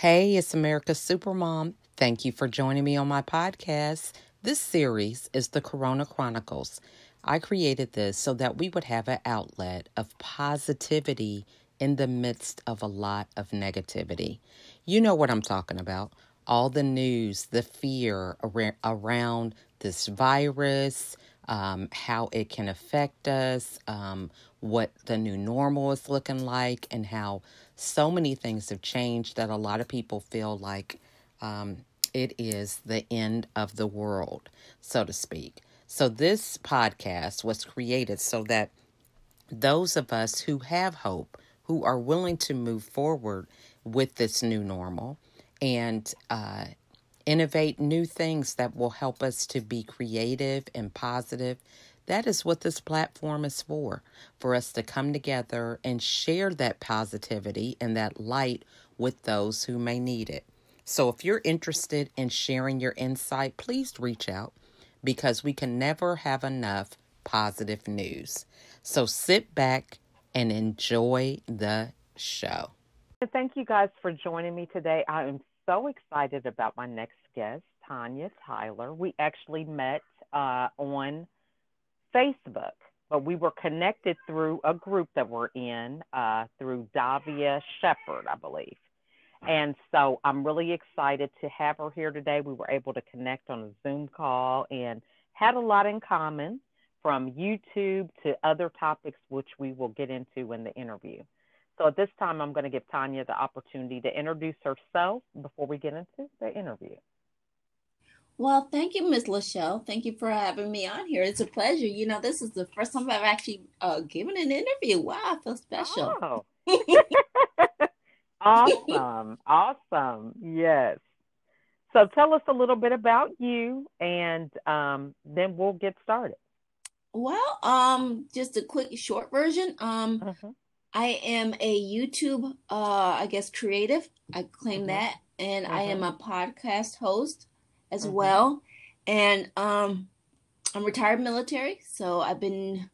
Hey, it's America's Supermom. Thank you for joining me on my podcast. This series is the Corona Chronicles. I created this so that we would have an outlet of positivity in the midst of a lot of negativity. You know what I'm talking about. All the news, the fear around this virus, um, how it can affect us, um, what the new normal is looking like, and how so many things have changed that a lot of people feel like um, it is the end of the world, so to speak. So, this podcast was created so that those of us who have hope, who are willing to move forward with this new normal and uh, innovate new things that will help us to be creative and positive that is what this platform is for for us to come together and share that positivity and that light with those who may need it. So, if you're interested in sharing your insight, please reach out because we can never have enough positive news. So, sit back and enjoy the show. Thank you guys for joining me today. I am so excited about my next guest, Tonia Tyler. We actually met uh, on Facebook, but we were connected through a group that we're in uh, through Davia Shepherd, I believe. And so I'm really excited to have her here today. We were able to connect on a Zoom call and had a lot in common from YouTube to other topics, which we will get into in the interview. So at this time, I'm going to give Tonia the opportunity to introduce herself before we get into the interview. Well, thank you, Miss Lachelle. Thank you for having me on here. It's a pleasure. You know, this is the first time I've actually uh, given an interview. Wow, I feel special. Oh. awesome. awesome. Yes. So tell us a little bit about you and um, then we'll get started. Well, um, just a quick short version. Um, mm-hmm. I am a YouTube, uh, I guess, creative. I claim mm-hmm. that. And mm-hmm. I am a podcast host as mm-hmm. well. And um, I'm retired military, so I've been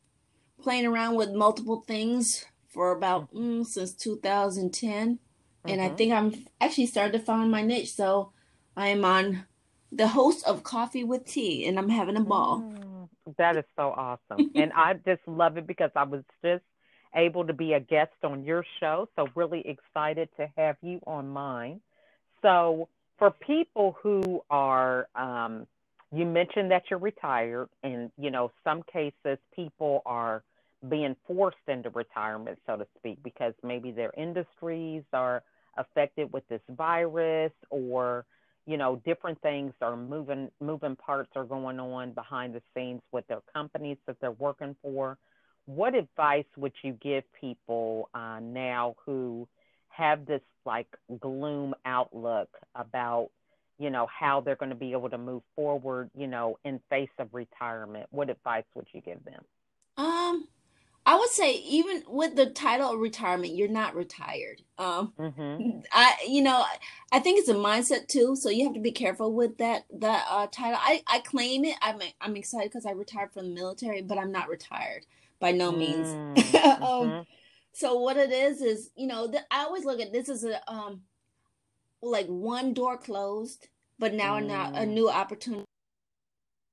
playing around with multiple things for about mm, since 2010. Mm-hmm. And I mm-hmm. think I'm actually starting to find my niche. So I am on the host of Coffee with Tea, and I'm having a ball. Mm, that is so awesome. and I just love it because I was just able to be a guest on your show. So, really excited to have you on mine. So, for people who are um, you mentioned that you're retired and you know some cases people are being forced into retirement so to speak because maybe their industries are affected with this virus or you know different things are moving moving parts are going on behind the scenes with their companies that they're working for. What advice would you give people uh, now who have this like gloom outlook about you know how they're going to be able to move forward you know in face of retirement. What advice would you give them? Um i would say even with the title of retirement you're not retired. Um mm-hmm. i you know i think it's a mindset too so you have to be careful with that that uh title. I i claim it. I'm i'm excited because i retired from the military but i'm not retired by no means. Mm-hmm. um so what it is is, you know, the, I always look at this as a um like one door closed, but now mm. now a new opportunity.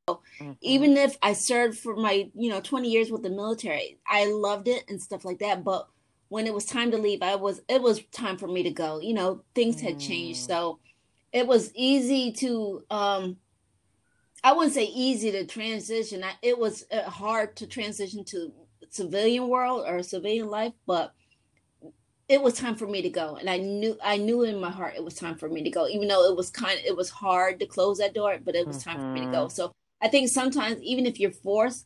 So mm-hmm. Even if I served for my, you know, 20 years with the military, I loved it and stuff like that, but when it was time to leave, I was it was time for me to go. You know, things had changed. Mm. So it was easy to um I wouldn't say easy to transition. I, it was uh, hard to transition to civilian world or civilian life, but it was time for me to go and i knew i knew in my heart it was time for me to go even though it was kind of it was hard to close that door but it was mm-hmm. time for me to go mm-hmm. so i think sometimes even if you're forced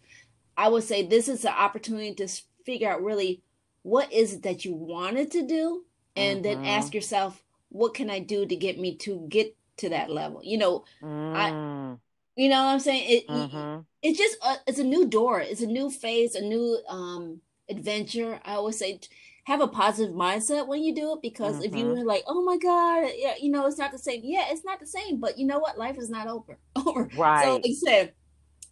i would say this is an opportunity to figure out really what is it that you wanted to do and mm-hmm. then ask yourself what can i do to get me to get to that level you know mm. i you know what i'm saying? It mm-hmm. it's just a, it's a new door. It's a new phase a new um adventure. I always say have a positive mindset when you do it because mm-hmm. if you mm-hmm. were like oh my god yeah you know it's not the same. Yeah it's not the same but you know what? Life is not over over. Right. so like I said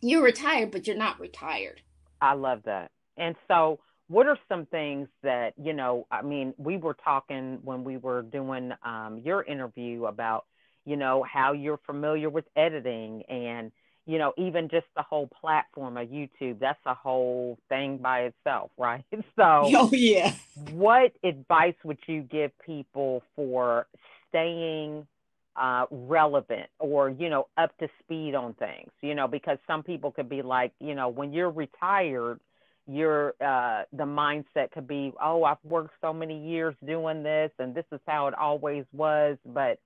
you're retired but you're not retired. I love that. And so what are some things that you know i mean we were talking when we were doing um, your interview about you know how you're familiar with editing and you know even just the whole platform of youtube that's a whole thing by itself right? So oh yeah. what advice would you give people for staying uh, relevant or you know up to speed on things? You know because some people could be like you know when you're retired your uh the mindset could be oh i've worked so many years doing this and this is how it always was but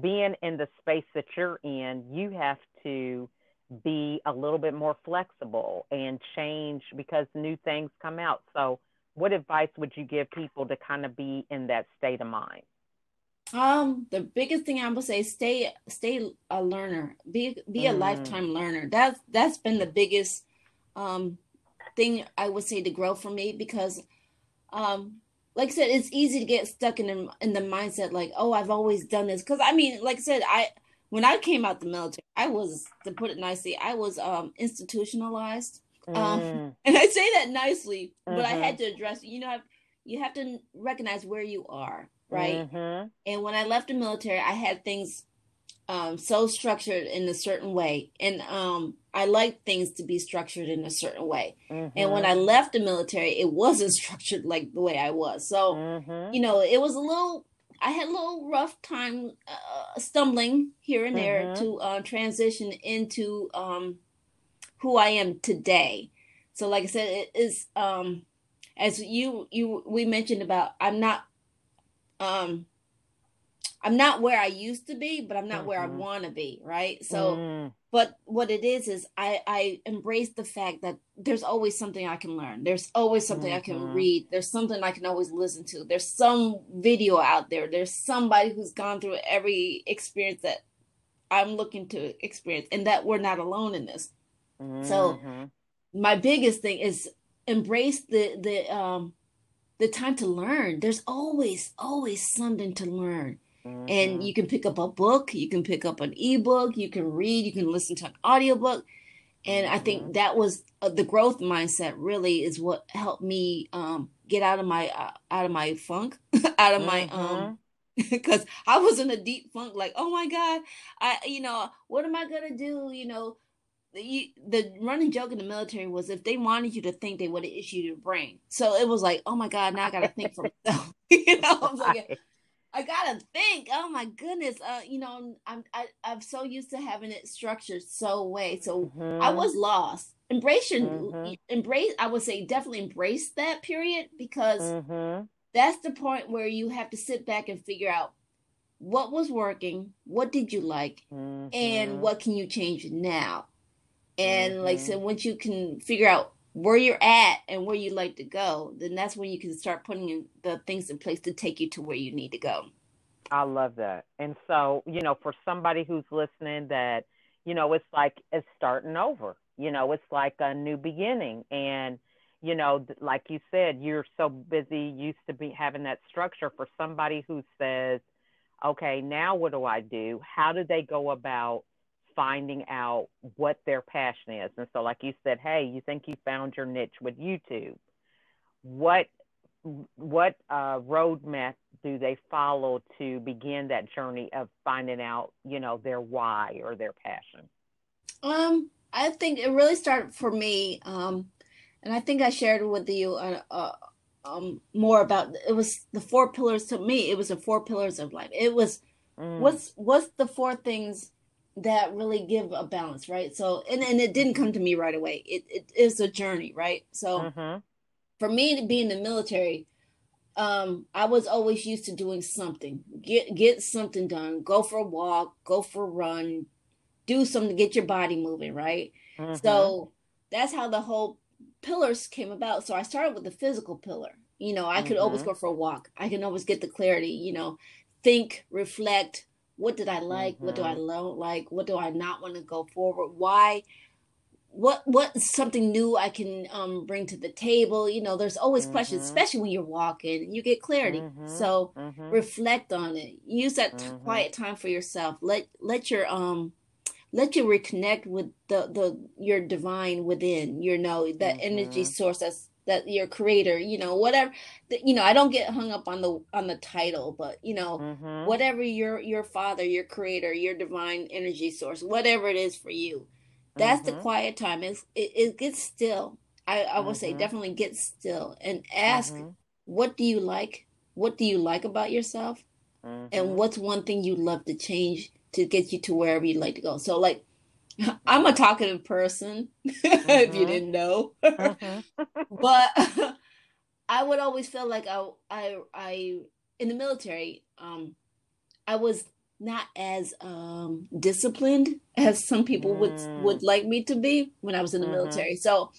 being in the space that you're in you have to be a little bit more flexible and change because new things come out. So what advice would you give people to kind of be in that state of mind? Um the biggest thing i would say stay stay a learner. Be be a mm. lifetime learner. That's that's been the biggest um thing I would say to grow for me because, um, like I said, it's easy to get stuck in the, in the mindset like, oh, I've always done this. Because I mean, like I said, I when I came out the military, I was to put it nicely, I was um, institutionalized. Um, mm. Um, and I say that nicely, mm-hmm. but I had mm-hmm. to address. You know, you have to recognize where you are, right? Mm-hmm. And when I left the military, I had things um, so structured in a certain way, and um, I like things to be structured in a certain way. Mm-hmm. And when I mm-hmm. left the military, it wasn't structured like the way I was. So, mm-hmm. you know, it was a little. I had a little rough time uh, stumbling here and there mm-hmm. to uh, transition into um, who I am today. So, like I said, it is um, as you you we mentioned about. I'm not um, I'm not where I used to be, but I'm not mm-hmm. where I mm-hmm. want to be, right? So, mm. but what it is is I I embrace the fact that there's always something I can learn. There's always something mm-hmm. I can mm-hmm. read. There's something I can always listen to. There's some video out there. There's somebody who's gone through every experience that I'm looking to experience, and that we're not alone in this. Mm-hmm. So, my biggest thing is embrace the the um the time to learn. There's always always something to learn Mm-hmm. And you can pick up a book, you can pick up an ebook, you can read, you can listen to an audiobook. And I think mm-hmm. that was uh, the growth mindset really is what helped me um, get out of my uh, out of my funk, out of my um because mm-hmm. I was in a deep funk like, "Oh my god, I you know, what am I going to do, you know, the, the running joke in the military was if they wanted you to think, they would have issued you a brain. So it was like, oh my God, now I got to think for myself. you know, like, I gotta think. Oh my goodness. Uh, you know, I'm I, I'm so used to having it structured so way. So mm-hmm. I was lost. Embrace mm-hmm. embrace. I would say definitely embrace that period because mm-hmm. that's the point where you have to sit back and figure out what was working, what did you like, and mm-hmm. what can you change now. And like I said, mm-hmm. once you can figure out where you're at and where you'd like to go, then that's when you can start putting the things in place to take you to where you need to go. I love that. And so, you know, for somebody who's listening that, you know, it's like it's starting over. You know, it's like a new beginning and you know, like you said, you're so busy used to be having that structure for somebody who says, "Okay, now what do I do? How do they go about finding out what their passion is. And so, like you said, hey, you think you found your niche with YouTube. What what uh, roadmap do they follow to begin that journey of finding out, you know, their why or their passion? Um, I think it really started for me, um, and I think I shared with you uh, uh, um, more about it was the four pillars to me. It was the four pillars of life. It was mm. what's what's the four things that really give a balance, right? So, and, and it didn't come to me right away. It, it is a journey, right? So, mm-hmm. for me to be in the military, um, I was always used to doing something. Get get something done. Go for a walk. Go for a run. Do something to get your body moving, right? Mm-hmm. So that's how the whole pillars came about. So I started with the physical pillar. You know, I could mm-hmm. always go for a walk. I can always get the clarity. You know, think, reflect, what did I like? Mm-hmm. What do I mm-hmm. don't like? What do I not want to go forward? Why? What what's something new I can um, bring to the table? You know, there's always mm-hmm. questions, especially when you're walking. You get clarity, mm-hmm. so mm-hmm. reflect on it. Use that t- mm-hmm. quiet time for yourself. Let let your um let you reconnect with the the your divine within. You know that energy source that's that your creator, you know, whatever, you know, I don't get hung up on the on the title, but you know, mm-hmm. whatever your your father, your creator, your divine energy source, whatever it is for you, that's mm-hmm. the quiet time. Is it, it gets still. I I would mm-hmm. say definitely get still and ask, mm-hmm. what do you like? What do you like about yourself? And mm-hmm. what's one thing you'd love to change to get you to wherever you'd like to go? So like I'm a talkative person, mm-hmm. if you mm-hmm. didn't know. mm-hmm. but I would always feel like I, I, I, in the military, um, I was not as um, disciplined as some people mm. would would like me to be when I was in the mm-hmm. military. So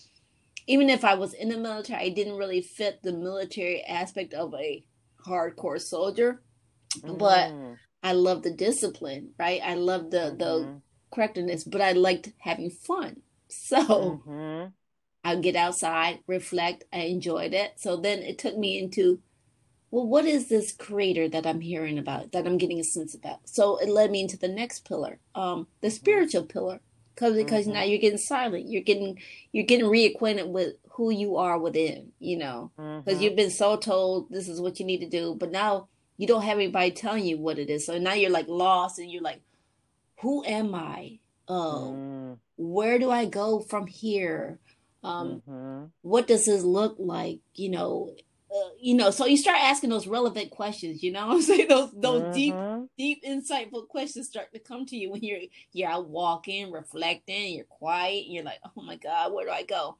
even if I was in the military, I didn't really fit the military aspect of a hardcore soldier. Mm. But I love the discipline, right? I love the the mm-hmm correctness, but I liked having fun. So mm-hmm. I get outside, reflect. I enjoyed it. So then it took me into, well, what is this creator that I'm hearing about, that I'm getting a sense about? So it led me into the next pillar, um, the mm-hmm. spiritual pillar, because because mm-hmm. now you're getting silent. You're getting you're getting reacquainted with who you are within. You know, because mm-hmm. you've been so told this is what you need to do, but now you don't have anybody telling you what it is. So now you're like lost, and you're like, who am I? Uh, mm. Where do I go from here? Um, mm-hmm. What does this look like? You know, uh, you know. So you start asking those relevant questions. You know, I'm saying those those mm-hmm. deep, deep, insightful questions start to come to you when you're you're out walking, reflecting. You're quiet. And you're like, oh my god, where do I go?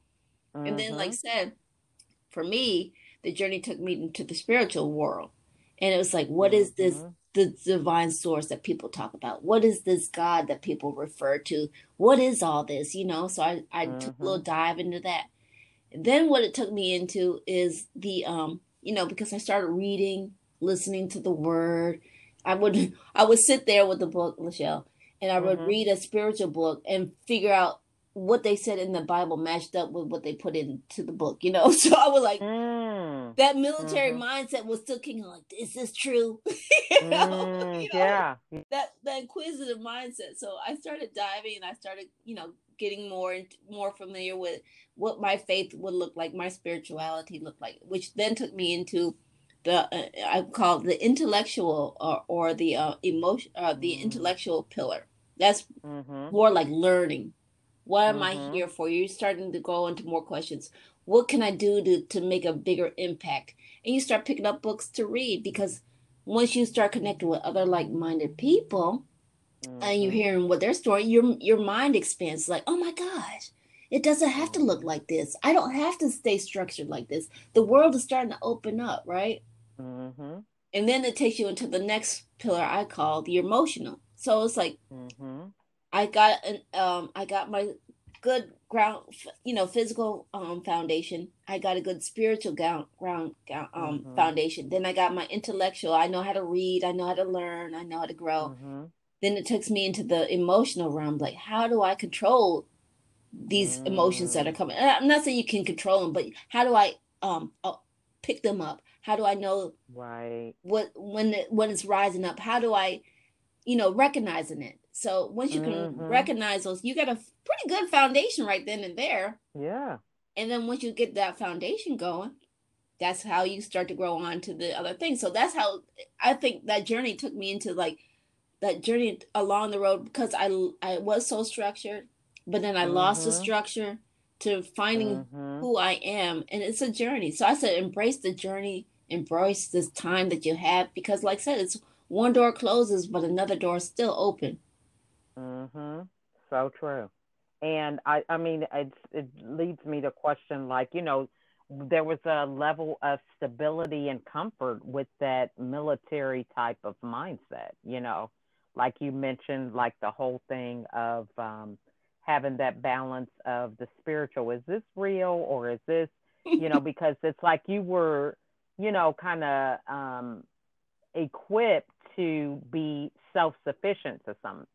Mm-hmm. And then, like I mm-hmm. said, for me, the journey took me into the spiritual world, and it was like, what is this mm-hmm the divine source that people talk about? What is this God that people refer to? What is all this? You know, so I, I mm-hmm. took a little mm-hmm. dive into that. Then what it took me into is the um, you know, because I started reading, listening to the word. I would I would sit there with the book, Michelle, and I would mm-hmm. read a spiritual book and figure out what they said in the Bible matched up with what they put into the book, you know. So I was like, mm. that military mm-hmm. mindset was still kicking. Like, is this true? you know? Mm, you know, yeah. That that inquisitive mindset. So I started diving, and I started, you know, getting more and more familiar with what my faith would look like, my spirituality looked like, which then took me into the uh, I call the intellectual or, or the uh, emotion, uh, the mm. intellectual pillar. That's mm-hmm. more like learning what am mm-hmm. I here for? You're starting to go into more questions. What can I do to, to make a bigger impact? And you start picking up books to read because once you start connecting with other like-minded people mm-hmm. and you're mm-hmm. hearing what their story, your your mind expands like, oh my gosh, it doesn't have to look like this. I don't have to stay structured like this. The world is starting to open up, right? Mm-hmm. And then it takes you into the next pillar I call the emotional. So it's like mm-hmm. I got an um I got my good ground you know physical um foundation. I got a good spiritual ground ground um mm-hmm. foundation. Then i got my intellectual. I know how to read. I know how to learn. I know how to grow. Mm-hmm. then it takes me into the emotional realm. Like how do i control these mm-hmm. emotions that are mm. coming? I'm not saying you can control them but how do i um uh, pick them up? How do i know right. what when it, when it's rising up? How do i you know recognizing it so once you can mm-hmm. recognize those, you got a pretty good foundation right then and there. Yeah. And then once you get that foundation going, that's how you start to grow on to the other things. So that's how I think that journey took me into like that journey along the road because I I was so structured, but then I mm-hmm. lost the mm-hmm. structure to finding mm-hmm. who I am, and it's a journey. So I said, embrace the journey, embrace this time that you have because, like I said, it's one door closes, but another door is still open. Mhm. So true. And I, I mean, it it leads me to question, like, you know, there was a level of stability and comfort with that military type of mindset. You know, like you mentioned, like the whole thing of um, having that balance of the spiritual. Is this real or is this, you know, because it's like you were, you know, kind of um, equipped to be self sufficient to some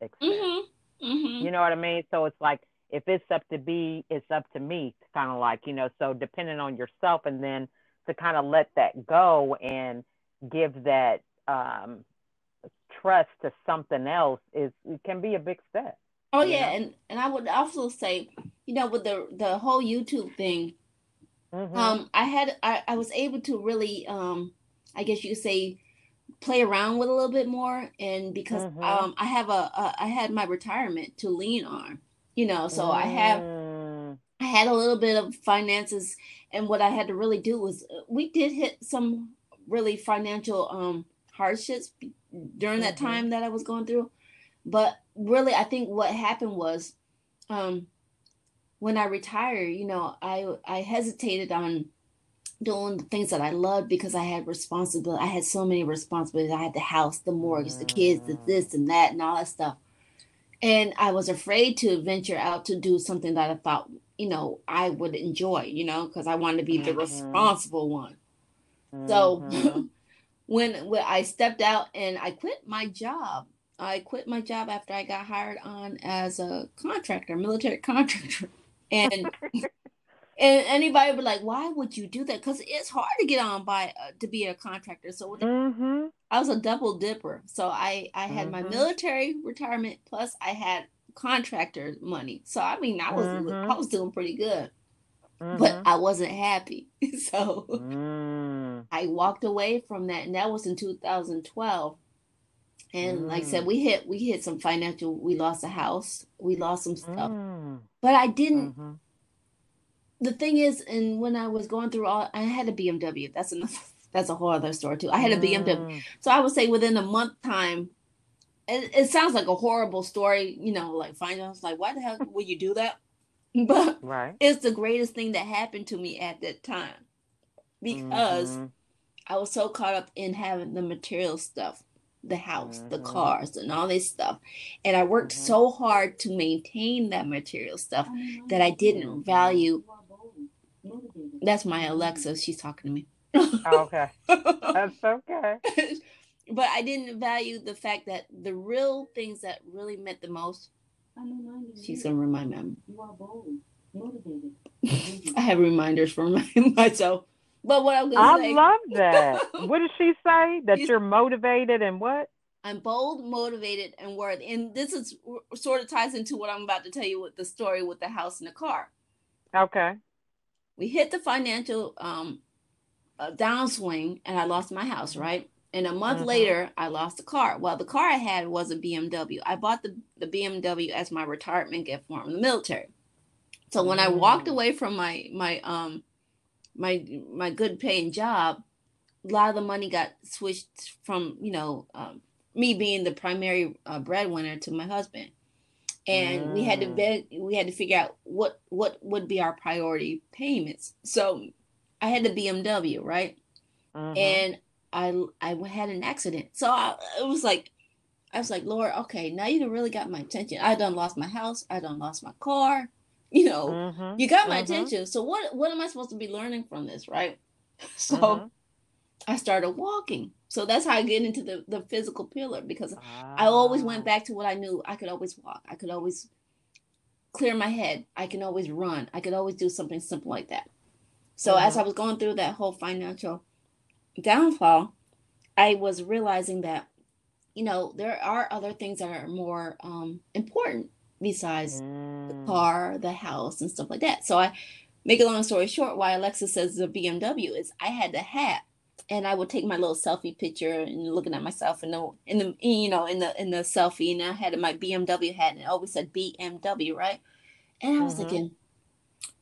extent. Mm-hmm. Mm-hmm. You know what I mean? So it's like if it's up to be, it's up to me. Kind of like you know. So depending on yourself, and then to kind of let that go and give that um, trust to something else is it can be a big step. Oh yeah, know? and and I would also say, you know, with the the whole YouTube thing, mm-hmm. um, I had I, I was able to really um, I guess you could say play around with a little bit more and because mm-hmm. um I have a, a I had my retirement to lean on you know so mm. I have mm. I had a little bit of finances and what I had to really do was uh, we did hit some really financial um hardships during that mm-hmm. time that I was going through but really I think what happened was um when I retired you know I I hesitated on doing the things that I loved because I had responsibility. I had so many responsibilities. I had the house, the mortgage, the kids, the this and that, and all that stuff. And I was afraid to venture out to do something that I thought, you know, I would enjoy, you know, because I wanted to be the mm-hmm. responsible one. Mm-hmm. So when when I stepped out and I quit my job, I quit my job after I got hired on as a contractor, military contractor. And and anybody would be like, why would you do that? Because it's hard to get on by uh, to be a contractor. So mm-hmm. I was a double dipper. So I I had mm-hmm. my military retirement plus I had contractor money. So I mean I was mm-hmm. I was doing pretty good, but mm-hmm. I wasn't happy. so mm. I walked away from that, and that was in 2012. And like I said, mm. we hit we hit some financial. We lost a house. We lost some stuff, mm. but I didn't mm-hmm the thing is, and when I was going through all, I had a BMW. That's enough. That's a whole other story too. I had a BMW, mm. so I would say within a month time. It, it sounds like a horrible story, you know, like finance. Like, why the hell would you do that? But right. it's the greatest thing that happened to me at that time because mm-hmm. I was so caught up in having the material stuff, the house, mm-hmm. the cars, and all this stuff. And I worked mm-hmm. so hard to maintain that material stuff that I didn't value that's my Alexa. She's talking to me. oh, okay. That's okay. but I didn't value the fact that the real things that really meant the most. She's gonna remind me. You are bold, motivated. I have reminders for my, myself. But what I'm gonna I say, love that. what did she say? That you're motivated and what? I'm bold, motivated, and worthy. And this is sort of ties into what I'm about to tell you with the story with the house and the car. Okay we hit the financial um, uh, downswing and I lost my house, mm-hmm. right? And a month mm-hmm. later, I lost the car. Well, the car I had was a BMW. I bought the, the BMW as my retirement gift from the military. So when mm-hmm. I walked mm. away from my my um my my good paying job, a lot of the money got switched from you know um, me being the primary uh, breadwinner to my husband and mm. we had to vet, we had to figure out what what would be our priority payments. So I had the BMW, right? Mm-hmm. And I I had an accident. So I, it was like I was like, Lord, okay, now you really got my attention. I done lost my house. I done lost my car. You know, mm-hmm. you got my mm-hmm. attention. So what what am I supposed to be learning from this, right? So. I started walking. So that's how I get into the, the physical pillar because ah. I always went back to what I knew. I could always walk. I could always clear my head. I can always run. I could always do something simple like that. So mm-hmm. as I was going through that whole financial downfall, I was realizing that, you know, there are other things that are more um, important besides mm. the car, the house, and stuff like that. So I make a long story short, why Alexa says the BMW is I had the hat and I would take my little selfie picture and looking at myself in the in the you know in the in the selfie and I had my BMW hat and it always said BMW right, and I was mm-hmm. thinking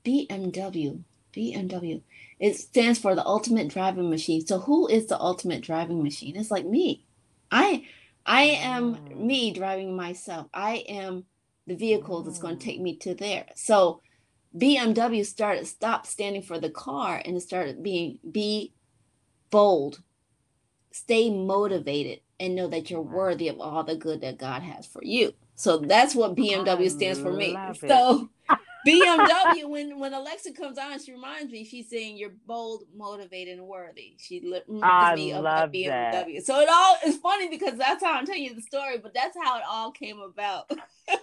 BMW BMW it stands for the ultimate driving machine. So who is the ultimate driving machine? It's like me. I I am mm. me driving myself. I am the vehicle that's going to take me to there. So BMW started stopped standing for the car and it started being be bold, stay motivated, and know that you're worthy of all the good that God has for you. So that's what BMW stands for me. So BMW, when when Alexa comes on, she reminds me. She's saying you're bold, motivated, and worthy. She reminds me of BMW. That. So it all is funny because that's how I'm telling you the story, but that's how it all came about.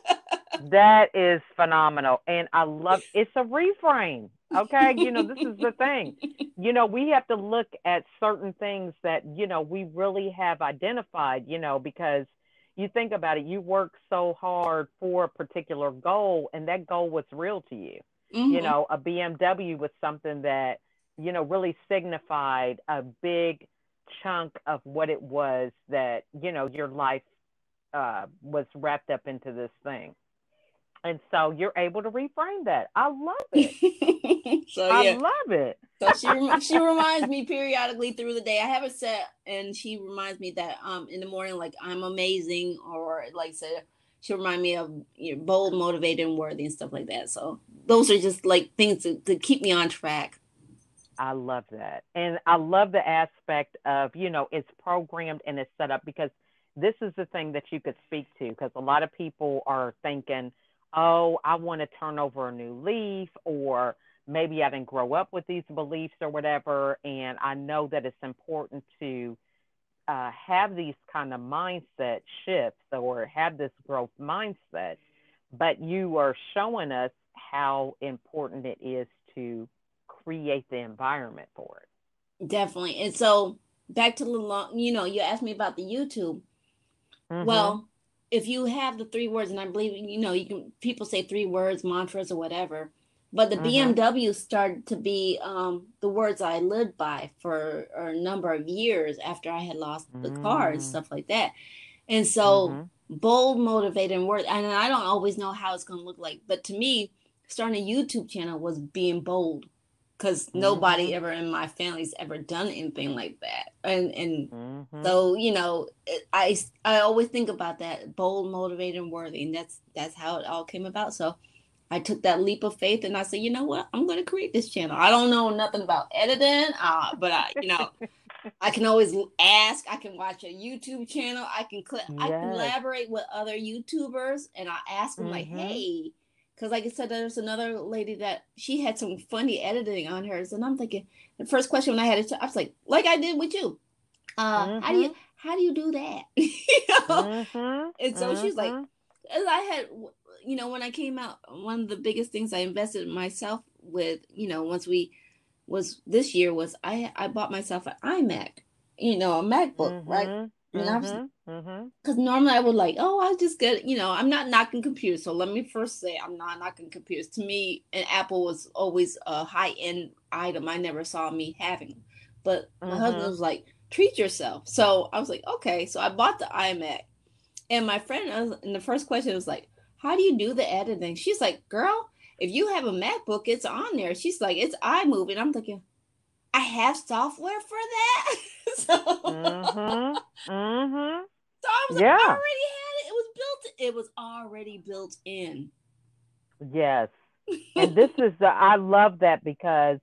that is phenomenal, and I love. It's a reframe. Okay, you know this is the thing. You know we have to look at certain things that you know we really have identified. You know because you think about it, you work so hard for a particular goal, and that goal was real to you. mm-hmm. you know, a BMW was something that, you know, really signified a big chunk of what it was that, you know, your life uh, was wrapped up into this thing. And so you're able to reframe that. I love it. so yeah. I love it. so she she reminds me periodically through the day. I have it set, and she reminds me that um in the morning, like I'm amazing, or like said, she'll remind me of you know, bold, motivated, and worthy, and stuff like that. So those are just like things to, to keep me on track. I love that, and I love the aspect of you know it's programmed and it's set up because this is the thing that you could speak to because a lot of people are thinking oh, I want to turn over a new leaf, or maybe I didn't grow up with these beliefs or whatever. And I know that it's important to uh, have these kind of mindset shifts or have this growth mindset. But you are showing us how important it is to create the environment for it. Definitely. And so back to the long, you know, you asked me about the YouTube. Mm-hmm. Well, if you have the three words, and I believe you know, you can people say three words, mantras or whatever, but the mm-hmm. BMW started to be um, the words I lived by for a number of years after I had lost the mm-hmm. car and mm. stuff like that. And so mm-hmm. bold, motivated word, and I don't always know how it's going to look like, but to me, starting a YouTube channel was being bold because mm-hmm. nobody ever in my family's ever done anything like that and and mm-hmm. so you know i i always think about that bold motivated and worthy and that's that's how it all came about so i took that leap of faith and i said you know what i'm going to create this channel i don't know nothing about editing uh, but i you know i can always ask i can watch a youtube channel i can cl- yes. i collaborate with other youtubers and i ask them mm-hmm. like hey because like I said, there's another lady that she had some funny editing on hers, and I'm thinking the first question when I had it, I was like, like I did with you, uh, mm-hmm. how do you mm-hmm. how do you do that? you know? mm-hmm. And so mm-hmm. she's like, mm-hmm. as I had, you know, when I came out, one of the biggest things I invested in myself with, you know, once we was this year was I I bought myself an iMac, you know, a MacBook, right? Mm-hmm. I was because mm-hmm. normally I would like, oh, I just get, you know, I'm not knocking computers. So let me first say, I'm not knocking computers. To me, an Apple was always a high end item. I never saw me having, but my mm-hmm. husband was like, treat yourself. So I was like, okay. So I bought the iMac, and my friend, and the first question was like, how do you do the editing? She's like, girl, if you have a MacBook, it's on there. She's like, it's iMovie. And I'm thinking, I have software for that. so, mm-hmm. So I was yeah. like, I already had it. It was built. It was already built in. Yes, and this is the. I love that because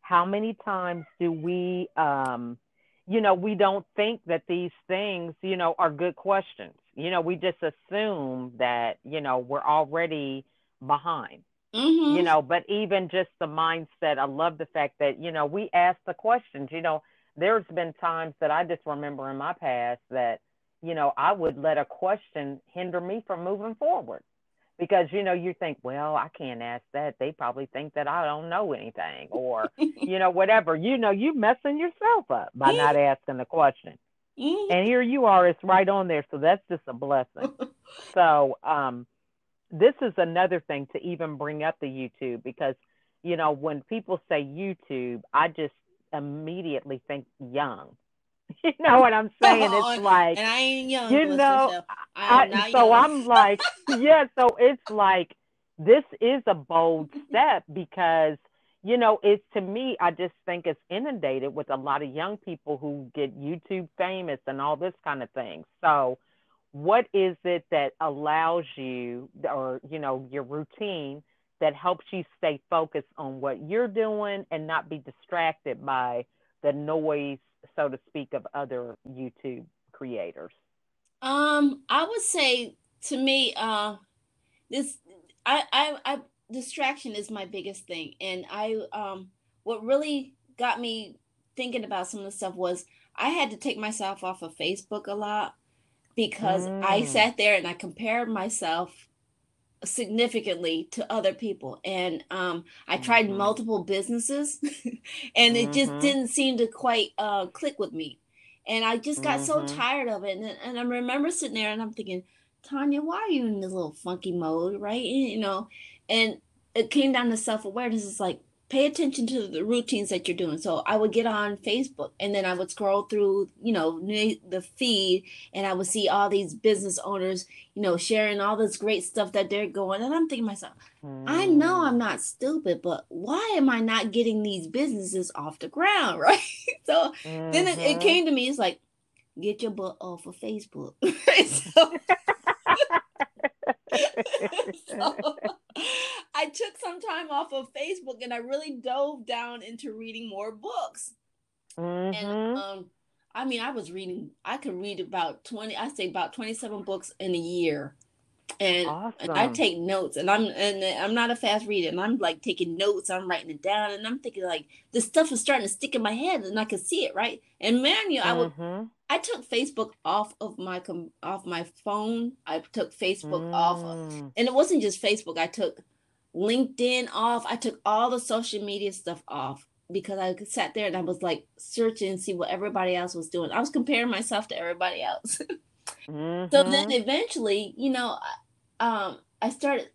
how many times do we, um, you know, we don't think that these things, you know, are good questions. You know, we just assume that you know we're already behind Mm-hmm. You know, but even just the mindset, I love the fact that, you know, we ask the questions. You know, there's been times that I just remember in my past that, you know, I would let a question hinder me from moving forward because, you know, you think, well, I can't ask that. They probably think that I don't know anything or, you know, whatever. You know, you messing yourself up by not asking the question. And here you are, it's right on there. So that's just a blessing. so, um, this is another thing to even bring up the YouTube because, you know, when people say YouTube, I just immediately think young. You know what I'm saying? It's like, and I ain't young. You know, I, I so young. I'm like, yeah. So it's like this is a bold step because you know it's to me. I just think it's inundated with a lot of young people who get YouTube famous and all this kind of thing. So what is it that allows you or you know your routine that helps you stay focused on what you're doing and not be distracted by the noise so to speak of other youtube creators um i would say to me uh this i i, I distraction is my biggest thing and i um what really got me thinking about some of the stuff was i had to take myself off of facebook a lot because mm. I sat there and I compared myself significantly to other people and um, i tried mm-hmm. multiple businesses and it mm-hmm. just didn't seem to quite uh, click with me and i just got mm-hmm. so tired of it and, and i remember sitting there and i'm thinking tonia why are you in this little funky mode right you know and it came down to self awareness. It's like pay attention to the routines that you're doing. So I would get on Facebook and then I would scroll through, you know, the feed and I would see all these business owners, you know, sharing all this great stuff that they're going. And I'm thinking myself, mm. I know I'm not stupid, but why am I not getting these businesses off the ground? Right. so mm-hmm. then it, it, mm-hmm. came to me, it's like, get your butt off of Facebook. so, so I took some time off of Facebook and I really dove down into reading more books. Mm-hmm. And um, I mean, I was reading. I could read about twenty. I say about twenty-seven books in a year, and, awesome. and I take notes. And I'm and I'm not a fast reader, and I'm like taking notes. I'm writing it down, and I'm thinking like this stuff is starting to stick in my head, and I can see it right. And man, you, know, I would. Mm-hmm. I took Facebook off of my com- off my phone. I took Facebook mm. off, of, and it wasn't just Facebook. I took LinkedIn off. I took all the social media stuff off because I sat there and I was like searching and see what everybody else was doing. I was comparing myself to everybody else. mm-hmm. So then eventually, you know, um, I started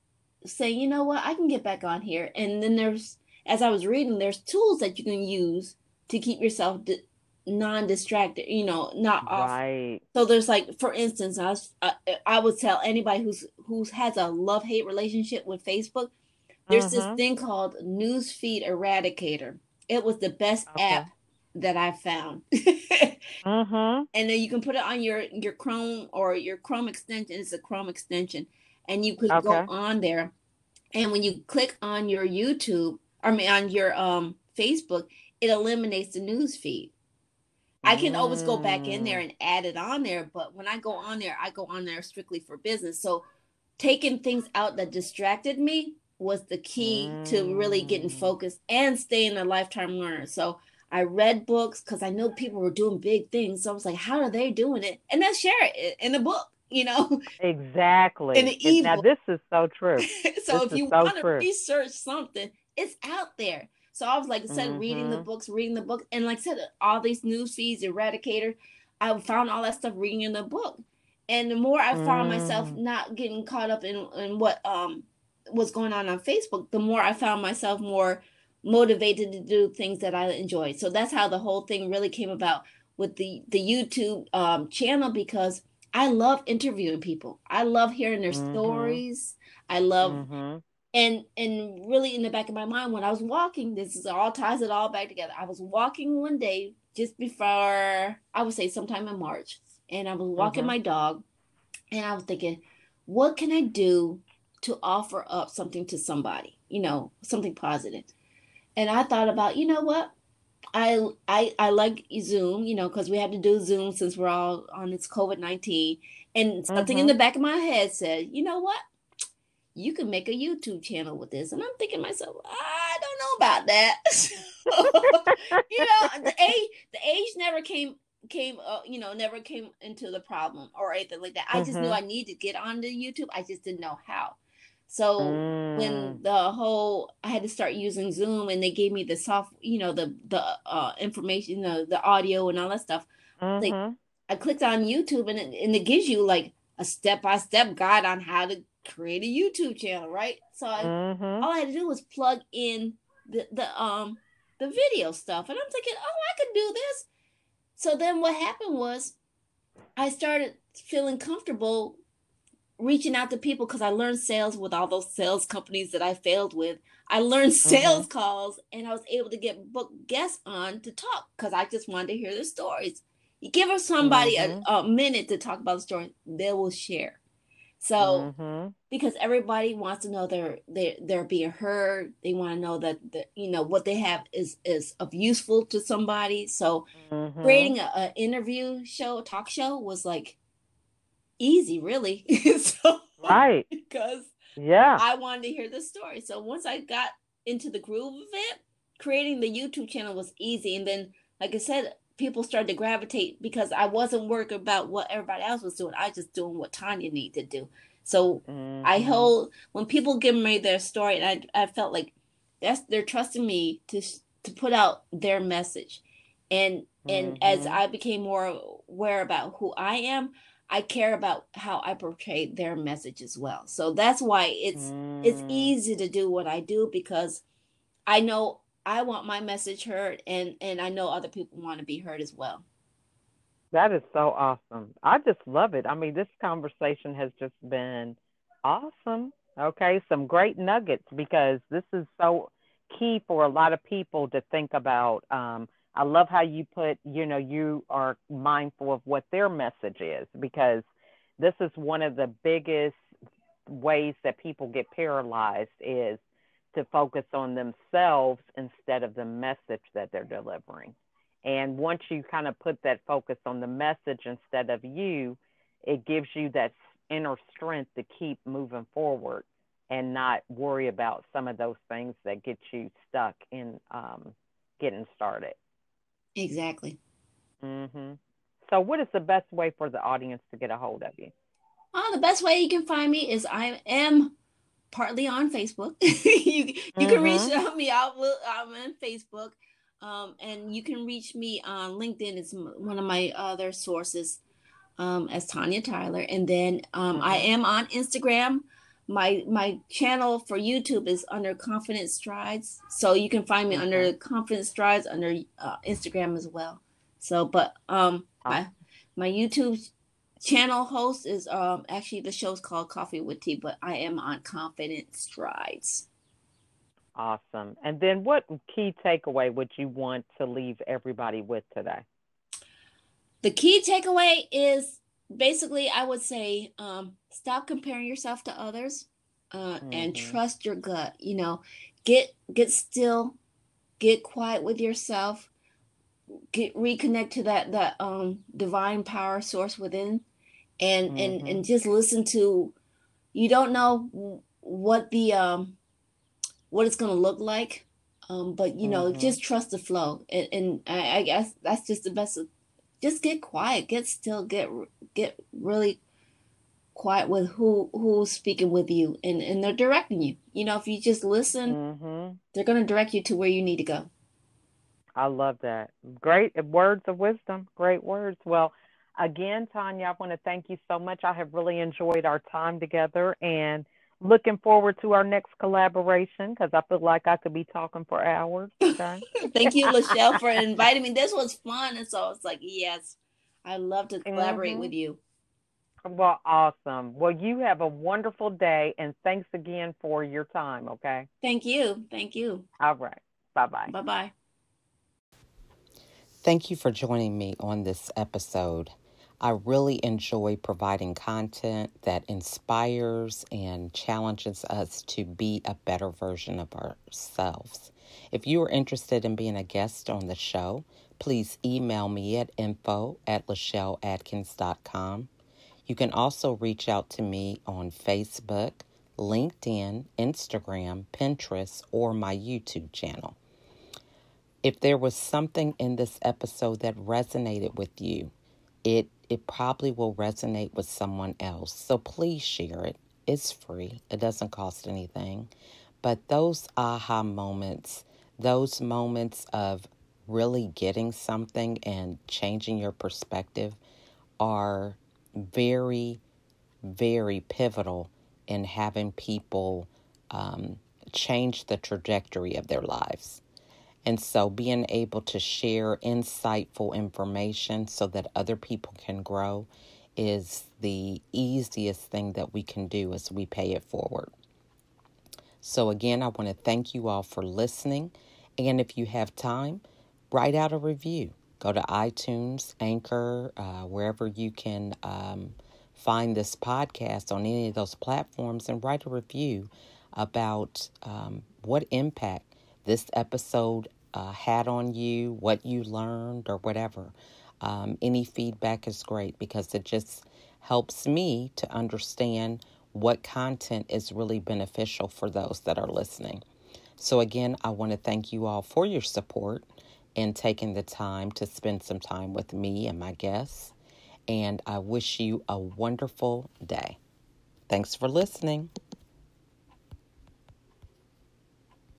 saying, you know what, I can get back on here. And then there's, as I was reading, there's tools that you can use to keep yourself di- non-distracted you know not off right so there's like for instance i was, I, I would tell anybody who's who's has a love-hate relationship with facebook there's this mm-hmm. thing called newsfeed eradicator it was the best okay. app that i found mm-hmm. and then you can put it on your your chrome or your chrome extension it's a chrome extension and you could okay. go on there and when you click on your youtube I mean on your um facebook it eliminates the news feed I can always go back in there mm. and add it on there, but when I go on there, I go on there strictly for business. So taking things out that distracted me was the key mm. to really getting mm. focused and staying a lifetime learner. So I read books because I know people were doing big things. So I was like, how are they doing it? And then share it in a book, you know? Exactly. In the now this is so true. so this if you so want to research something, it's out there. So I was like I said, mm-hmm. reading the mm-hmm. books, reading the books, and like I said, all these news feeds, Eradicator, I found all that stuff reading in the book. And the more I found mm. myself not getting caught up in, in what um was going on on Facebook, the more I found myself more motivated to do things that I enjoyed. So that's how the whole thing really came about with the the YouTube um, channel because I love interviewing people. I love hearing their mm-hmm. stories. I love mm-hmm and and really in the back of my mind when i was walking this is all ties it all back together i was walking one day just before i would say sometime in march and i was walking mm-hmm. my dog and i was thinking what can i do to offer up something to somebody you know something positive and i thought about you know what i i i like zoom you know because we had to do zoom since we're all on this covid-19 and something mm-hmm. in the back of my head said you know what you can make a YouTube channel with this. And I'm thinking myself, I don't know about that. you know, the age the age never came came uh, you know never came into the problem or anything like that. I mm-hmm. just knew mm-hmm. I needed to get onto YouTube. I just didn't know how. So mm. when the whole I had to start using Zoom and they gave me the soft, you know, the the uh, information, the the audio and all that stuff. Mm-hmm. Like I clicked on YouTube and it, and it gives you like a step by step guide on how to create a YouTube channel, right? So I, mm-hmm. all I had to do was plug in the the um the video stuff, and I'm thinking, oh, I could do this. So then what happened was, I started feeling comfortable reaching out to people because I learned sales with all those sales companies that I failed with. I learned mm-hmm. sales mm-hmm. calls, and I was able to get book guests on to talk because I just wanted to hear their stories. You give somebody mm-hmm. a, a minute to talk about the story, they will share. So mm-hmm. because everybody wants to know they're they they're being heard, they want to know that the, you know what they have is is of useful to somebody. So creating an interview show, talk show was like easy, really. so, right. Because yeah, I wanted to hear the story. So once I got into the groove of it, creating the YouTube channel was easy. And then, like I said, people started to gravitate because I wasn't worried about what everybody else was doing. I was just doing what Tonia needed to do. So mm-hmm. I hold when people give me their story, and I I felt like that's they're trusting me to to put out their message, and and mm-hmm. as I became more aware about who I am, I care about how I portray their message as well. So that's why it's mm. it's easy to do what I do because I know I want my message heard and and I know other people want to be heard as well. That is so awesome. I just love it. I mean, this conversation has just been awesome. Okay, some great nuggets because this is so key for a lot of people to think about. Um, I love how you put, you know, you are mindful of what their message is because this is one of the biggest ways that people get paralyzed is to focus on themselves instead of the message that they're delivering. And once you kind of put that focus on the message instead of you, it gives you that inner strength to keep moving forward and not worry about some of those things that get you stuck in um, getting started. Exactly. Mm-hmm. So, what is the best way for the audience to get a hold of you? Oh, the best way you can find me is I am partly on Facebook. you you mm-hmm. can reach mm-hmm. me out. I'm on Facebook, um, and you can reach me on LinkedIn. It's one of my other sources um, as Tonia Tyler, and then um, mm-hmm. I am on Instagram my my channel for YouTube is under Confident Strides, so you can find me okay. under Confident Strides under uh, Instagram as well. So, but um, my my YouTube channel host is um actually the show's called Coffee with Tea, but I am on Confident Strides. Awesome. And then, what key takeaway would you want to leave everybody with today? The key takeaway is basically, I would say um, stop comparing yourself to others uh, mm-hmm. and trust your gut. You know, get get still, get quiet with yourself, get reconnect to that that um, divine power source within, and mm-hmm. and and just listen to. You don't know what the um, what it's going to look like, um, but you know, mm-hmm. just trust the flow, and, and I, I guess that's just the best just get quiet, get still, get get really quiet with who who's speaking with you and and they're directing you. You know if you just listen mm-hmm. they're going to direct you to where you need to go. I love that. Great words of wisdom. Great words. Well again tonia i want to thank you so much. I have really enjoyed our time together and looking forward to our next collaboration because I feel like I could be talking for hours. Okay? Thank you, Lachelle, for inviting me. This was fun. And so it's like, yes, I love to collaborate mm-hmm. with you. Well, awesome. Well, you have a wonderful day and thanks again for your time. Okay. Thank you. Thank you. All right. Bye bye. Bye bye. Thank you for joining me on this episode. I really enjoy providing content that inspires and challenges us to be a better version of ourselves. If you are interested in being a guest on the show, please email me at info at lachelleatkins.com. You can also reach out to me on Facebook, LinkedIn, Instagram, Pinterest, or my YouTube channel. If there was something in this episode that resonated with you, it it probably will resonate with someone else. So please share it. It's free. It doesn't cost anything. But those aha moments, those moments of really getting something and changing your perspective are very, very pivotal in having people um, change the trajectory of their lives. And so being able to share insightful information so that other people can grow is the easiest thing that we can do as we pay it forward. So, again, I want to thank you all for listening. And if you have time, write out a review. Go to iTunes, Anchor, uh, wherever you can um, find this podcast on any of those platforms and write a review about um, what impact this episode uh, had on you, what you learned, or whatever. Um, any feedback is great because it just helps me to understand what content is really beneficial for those that are listening. So, again, I want to thank you all for your support and taking the time to spend some time with me and my guests. And I wish you a wonderful day. Thanks for listening.